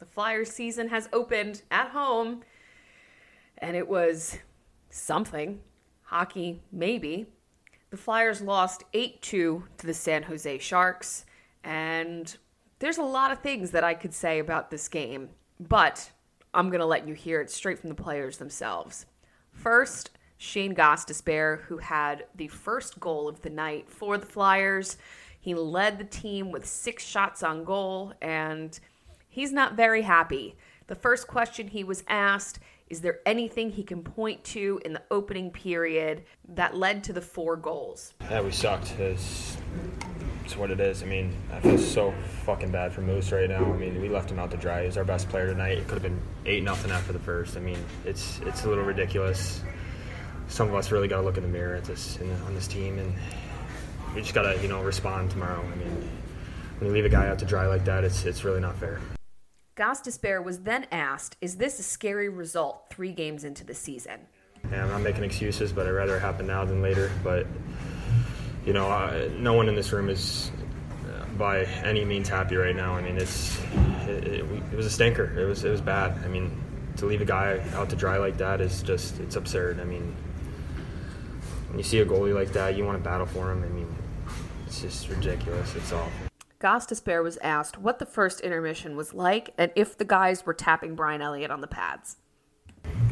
the Flyers season has opened at home, and it was something. Hockey, maybe. The Flyers lost 8 2 to the San Jose Sharks, and there's a lot of things that I could say about this game, but I'm going to let you hear it straight from the players themselves. First, Shane Gostisbehere, who had the first goal of the night for the Flyers. He led the team with six shots on goal, and he's not very happy. The first question he was asked is there anything he can point to in the opening period that led to the four goals? Yeah, we sucked. It's, it's what it is. I mean, I feel so fucking bad for Moose right now. I mean, we left him out to dry. He's our best player tonight. It could have been eight nothing after the first. I mean, it's it's a little ridiculous. Some of us really got to look in the mirror at this in, on this team, and we just got to you know respond tomorrow. I mean, when you leave a guy out to dry like that, it's it's really not fair. Gostisbehere was then asked, Is this a scary result three games into the season? Yeah, I'm not making excuses, but I'd rather it happen now than later. But, you know, no one in this room is uh, by any means happy right now. I mean, it's it, it, it, was a stinker. It was it was bad. I mean, to leave a guy out to dry like that is just it's absurd. I mean, when you see a goalie like that, you want to battle for him. I mean, it's just ridiculous. It's awful. Gostisbehere was asked what the first intermission was like and if the guys were tapping Brian Elliott on the pads.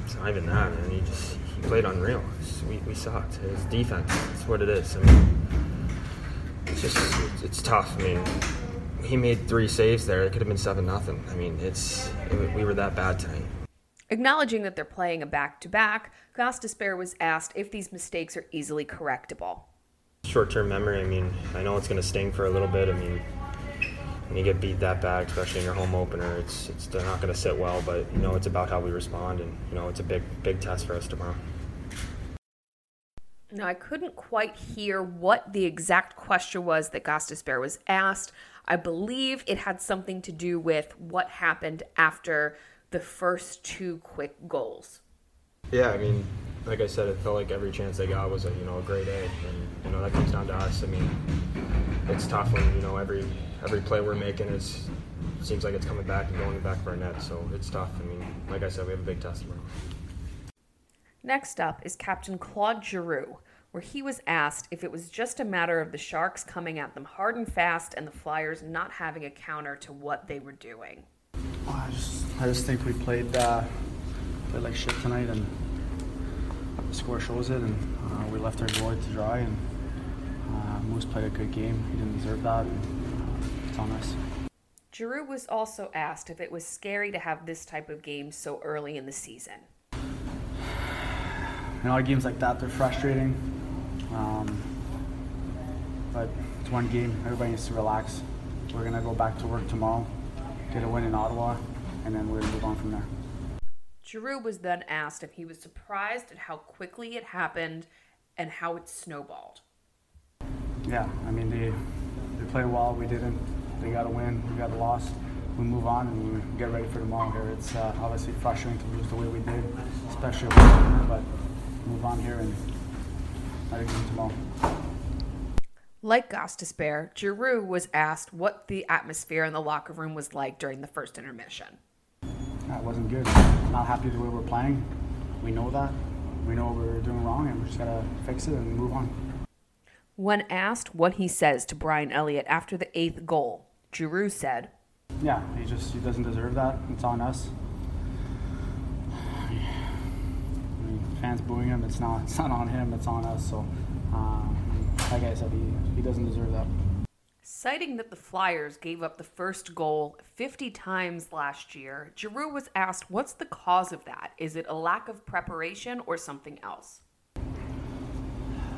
It's not even that, man. He just he played unreal. we, we sucked. His defense, that's what it is. I mean, it's just it's, tough. I mean, he made three saves there. It could have been seven nothing. I mean, it's it, we were that bad tonight. Acknowledging that they're playing a back to back, Gostisbehere was asked if these mistakes are easily correctable. Short term memory. I mean, I know it's going to sting for a little bit. I mean, when you get beat that bad, especially in your home opener, it's it's they're not going to sit well. But you know, it's about how we respond, and you know, it's a big big test for us tomorrow. Now, I couldn't quite hear what the exact question was that Gostisbehere was asked. I believe it had something to do with what happened after the first two quick goals. Yeah, I mean, like I said, it felt like every chance they got was a you know a great A, and you know that comes down to us. I mean, it's tough when you know every every play we're making is seems like it's coming back and going back for our net. So it's tough. I mean, like I said, we have a big test tomorrow. Next up is Captain Claude Giroux, where he was asked if it was just a matter of the Sharks coming at them hard and fast and the Flyers not having a counter to what they were doing. I just, I just think we played, uh, played like shit tonight, and the score shows it. And uh, we left our goalie to dry, and uh, Moose played a good game. He didn't deserve that. And, it's on us. Giroux was also asked if it was scary to have this type of game so early in the season. You know, games like that, they're frustrating. Um, but it's one game. Everybody needs to relax. We're going to go back to work tomorrow, get a win in Ottawa, and then we're going to move on from there. Giroux was then asked if he was surprised at how quickly it happened and how it snowballed. Yeah, I mean, they, they played well. We didn't. They got a win. We got a loss. We move on and we get ready for tomorrow here. It's uh, obviously frustrating to lose the way we did, especially but move on here and try again tomorrow. Like Gostisbehere, Giroux was asked what the atmosphere in the locker room was like during the first intermission. That wasn't good. Not happy the way we're playing. We know that. We know what we're doing wrong, and we just gotta fix it and move on. When asked what he says to Brian Elliott after the eighth goal, Giroux said, "Yeah, he just he doesn't deserve that. It's on us. I mean, fans booing him. It's not. It's not on him. It's on us. So, um, like I said, he he doesn't deserve that." Citing that the Flyers gave up the first goal 50 times last year, Giroux was asked what's the cause of that? Is it a lack of preparation or something else?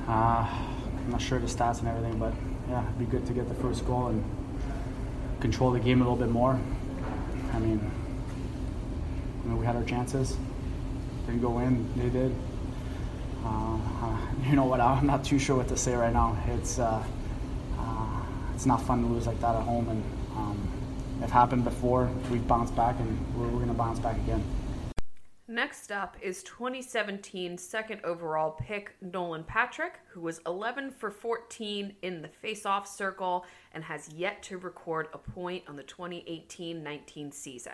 Uh, I'm not sure the stats and everything, but yeah, it'd be good to get the first goal and control the game a little bit more. I mean, we had our chances. Didn't go in. They did. Uh, you know what? I'm not too sure what to say right now. It's uh, uh, it's not fun to lose like that at home, and um, it happened before. We've bounced back, and we're, we're going to bounce back again. Next up is 2017 second overall pick Nolan Patrick, who was 11 for 14 in the face-off circle and has yet to record a point on the 2018-19 season.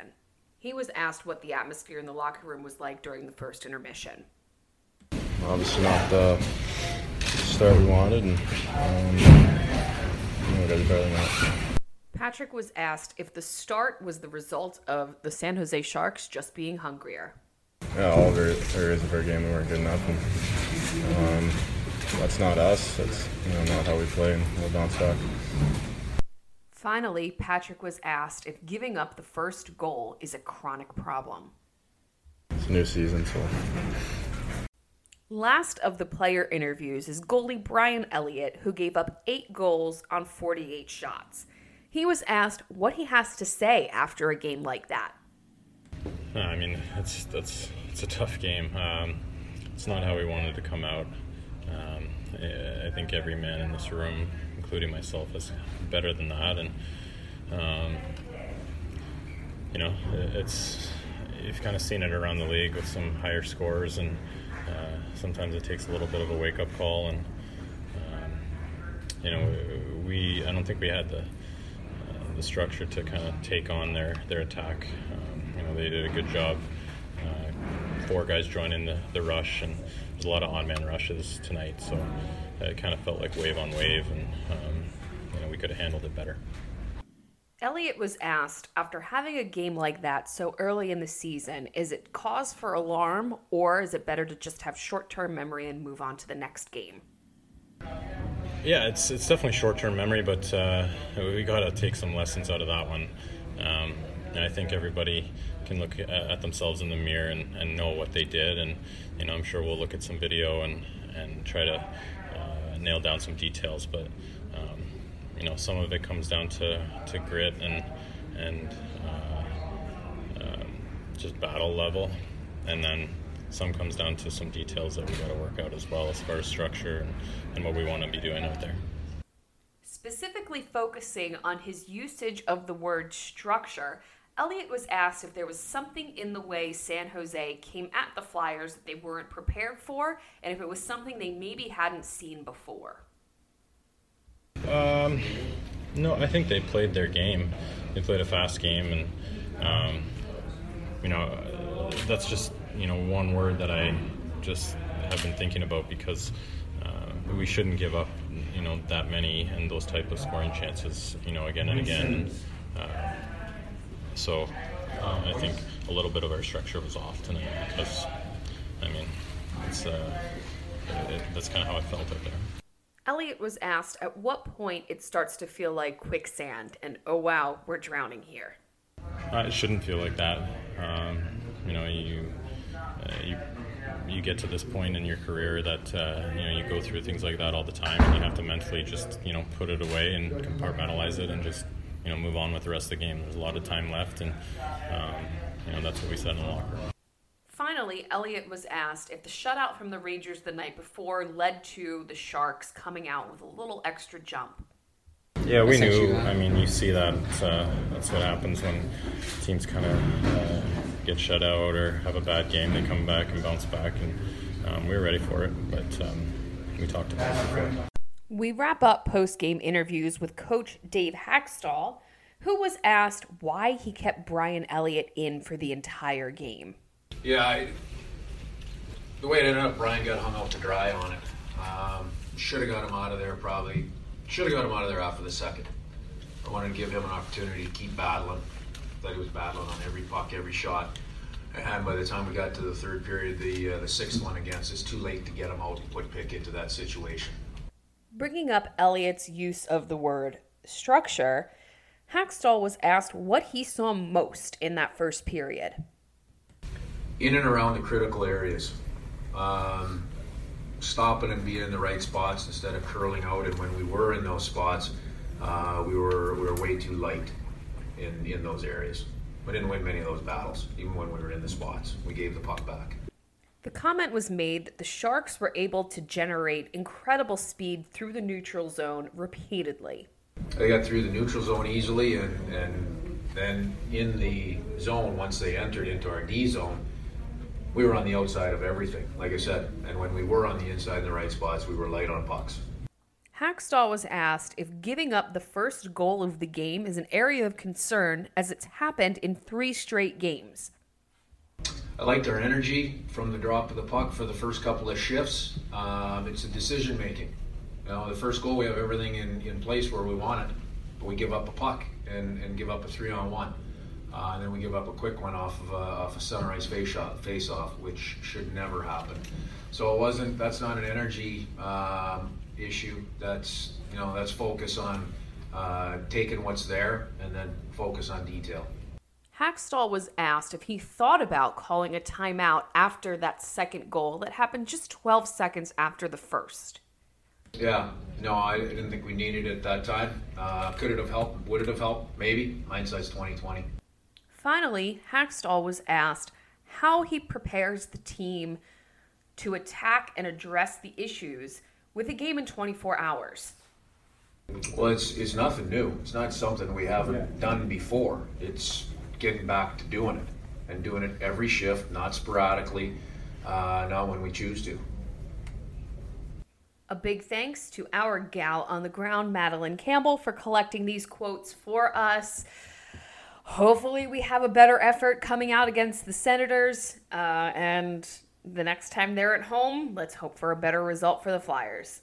He was asked what the atmosphere in the locker room was like during the first intermission. Obviously not the start we wanted, and um, you know, better than that. Patrick was asked if the start was the result of the San Jose Sharks just being hungrier. Yeah, all areas of our game we weren't good enough, and um, that's not us. That's you know not how we play, and we'll bounce back. Finally, Patrick was asked if giving up the first goal is a chronic problem. It's a new season, so. Last of the player interviews is goalie Brian Elliott, who gave up eight goals on 48 shots. He was asked what he has to say after a game like that. I mean, that's that's it's a tough game. Um, it's not how we wanted to come out. Um, I think every man in this room, including myself, is better than that, and um, you know, it's you've kind of seen it around the league with some higher scores, and uh, sometimes it takes a little bit of a wake up call, and um, you know, we I don't think we had the uh, the structure to kind of take on their their attack. Um, they did a good job. Uh, four guys joining the, the rush, and there's a lot of on man rushes tonight, so it kind of felt like wave on wave, and um, you know, we could have handled it better. Elliott was asked after having a game like that so early in the season, is it cause for alarm or is it better to just have short term memory and move on to the next game? Yeah, it's it's definitely short term memory, but uh, we got to take some lessons out of that one. Um, and I think everybody can look at themselves in the mirror and, and know what they did. And you know, I'm sure we'll look at some video and and try to uh, nail down some details. But um, you know, some of it comes down to, to grit and and uh, um, just battle level, and then some comes down to some details that we got to work out as well as far as structure and, and what we want to be doing out there. Specifically focusing on his usage of the word structure, Elliott was asked if there was something in the way San Jose came at the Flyers that they weren't prepared for, and if it was something they maybe hadn't seen before. Um, no, I think they played their game. They played a fast game, and um, you know, that's just you know one word that I just have been thinking about because uh, we shouldn't give up you know that many and those type of scoring chances you know again and again. Uh, so uh, I think a little bit of our structure was off tonight because, I mean, it's, uh, it, that's kind of how I felt out there. Elliott was asked at what point it starts to feel like quicksand and, oh wow, we're drowning here. Uh, it shouldn't feel like that. Um, you know, you, uh, you you get to this point in your career that uh, you know you go through things like that all the time, and you have to mentally just you know put it away and compartmentalize it and just you know move on with the rest of the game. There's a lot of time left, and um, you know that's what we said in the locker room. Finally, Elliott was asked if the shutout from the Rangers the night before led to the Sharks coming out with a little extra jump. Yeah, we knew. I mean, you see that. Uh, that's what happens when teams kind of uh, get shut out or have a bad game. They come back and bounce back, and um, we were ready for it. But um, we talked about it before. We wrap up post game interviews with coach Dave Hakstol, who was asked why he kept Brian Elliott in for the entire game. Yeah, I, the way it ended up, Brian got hung out to dry on it. Um, should have got him out of there probably. Should have got him out of there after the second. I wanted to give him an opportunity to keep battling. Thought he was battling on every puck, every shot. And by the time we got to the third period, the uh, the sixth one against, it's too late to get him out and put Pick into that situation. Bringing up Elliott's use of the word structure, Hakstol was asked what he saw most in that first period. In and around the critical areas. Um, stopping and being in the right spots instead of curling out. And when we were in those spots, uh, we were we were way too light in in those areas. We didn't win many of those battles, even when we were in the spots. We gave the puck back. The comment was made that the Sharks were able to generate incredible speed through the neutral zone repeatedly. They got through the neutral zone easily, and, and then in the zone, once they entered into our D zone, we were on the outside of everything, like I said. And when we were on the inside in the right spots, we were light on pucks. Hakstol was asked if giving up the first goal of the game is an area of concern as it's happened in three straight games. I liked our energy from the drop of the puck for the first couple of shifts. Um, it's a decision making. You know, the first goal we have everything in, in place where we want it, but we give up a puck and, and give up a three on one. Uh, and then we give up a quick one off of a, off a sunrise face off, face off, which should never happen. So it wasn't. That's not an energy um, issue. That's you know that's focus on uh, taking what's there and then focus on detail. Hakstol was asked if he thought about calling a timeout after that second goal that happened just 12 seconds after the first. Yeah, no, I didn't think we needed it at that time. Uh, could it have helped? Would it have helped? Maybe. Hindsight's 2020. Finally, Hakstol was asked how he prepares the team to attack and address the issues with a game in 24 hours. Well, it's it's nothing new. It's not something we haven't done before. It's getting back to doing it and doing it every shift, not sporadically, uh, not when we choose to. A big thanks to our gal on the ground, Madeline Campbell, for collecting these quotes for us. Hopefully, we have a better effort coming out against the Senators. Uh, and the next time they're at home, let's hope for a better result for the Flyers.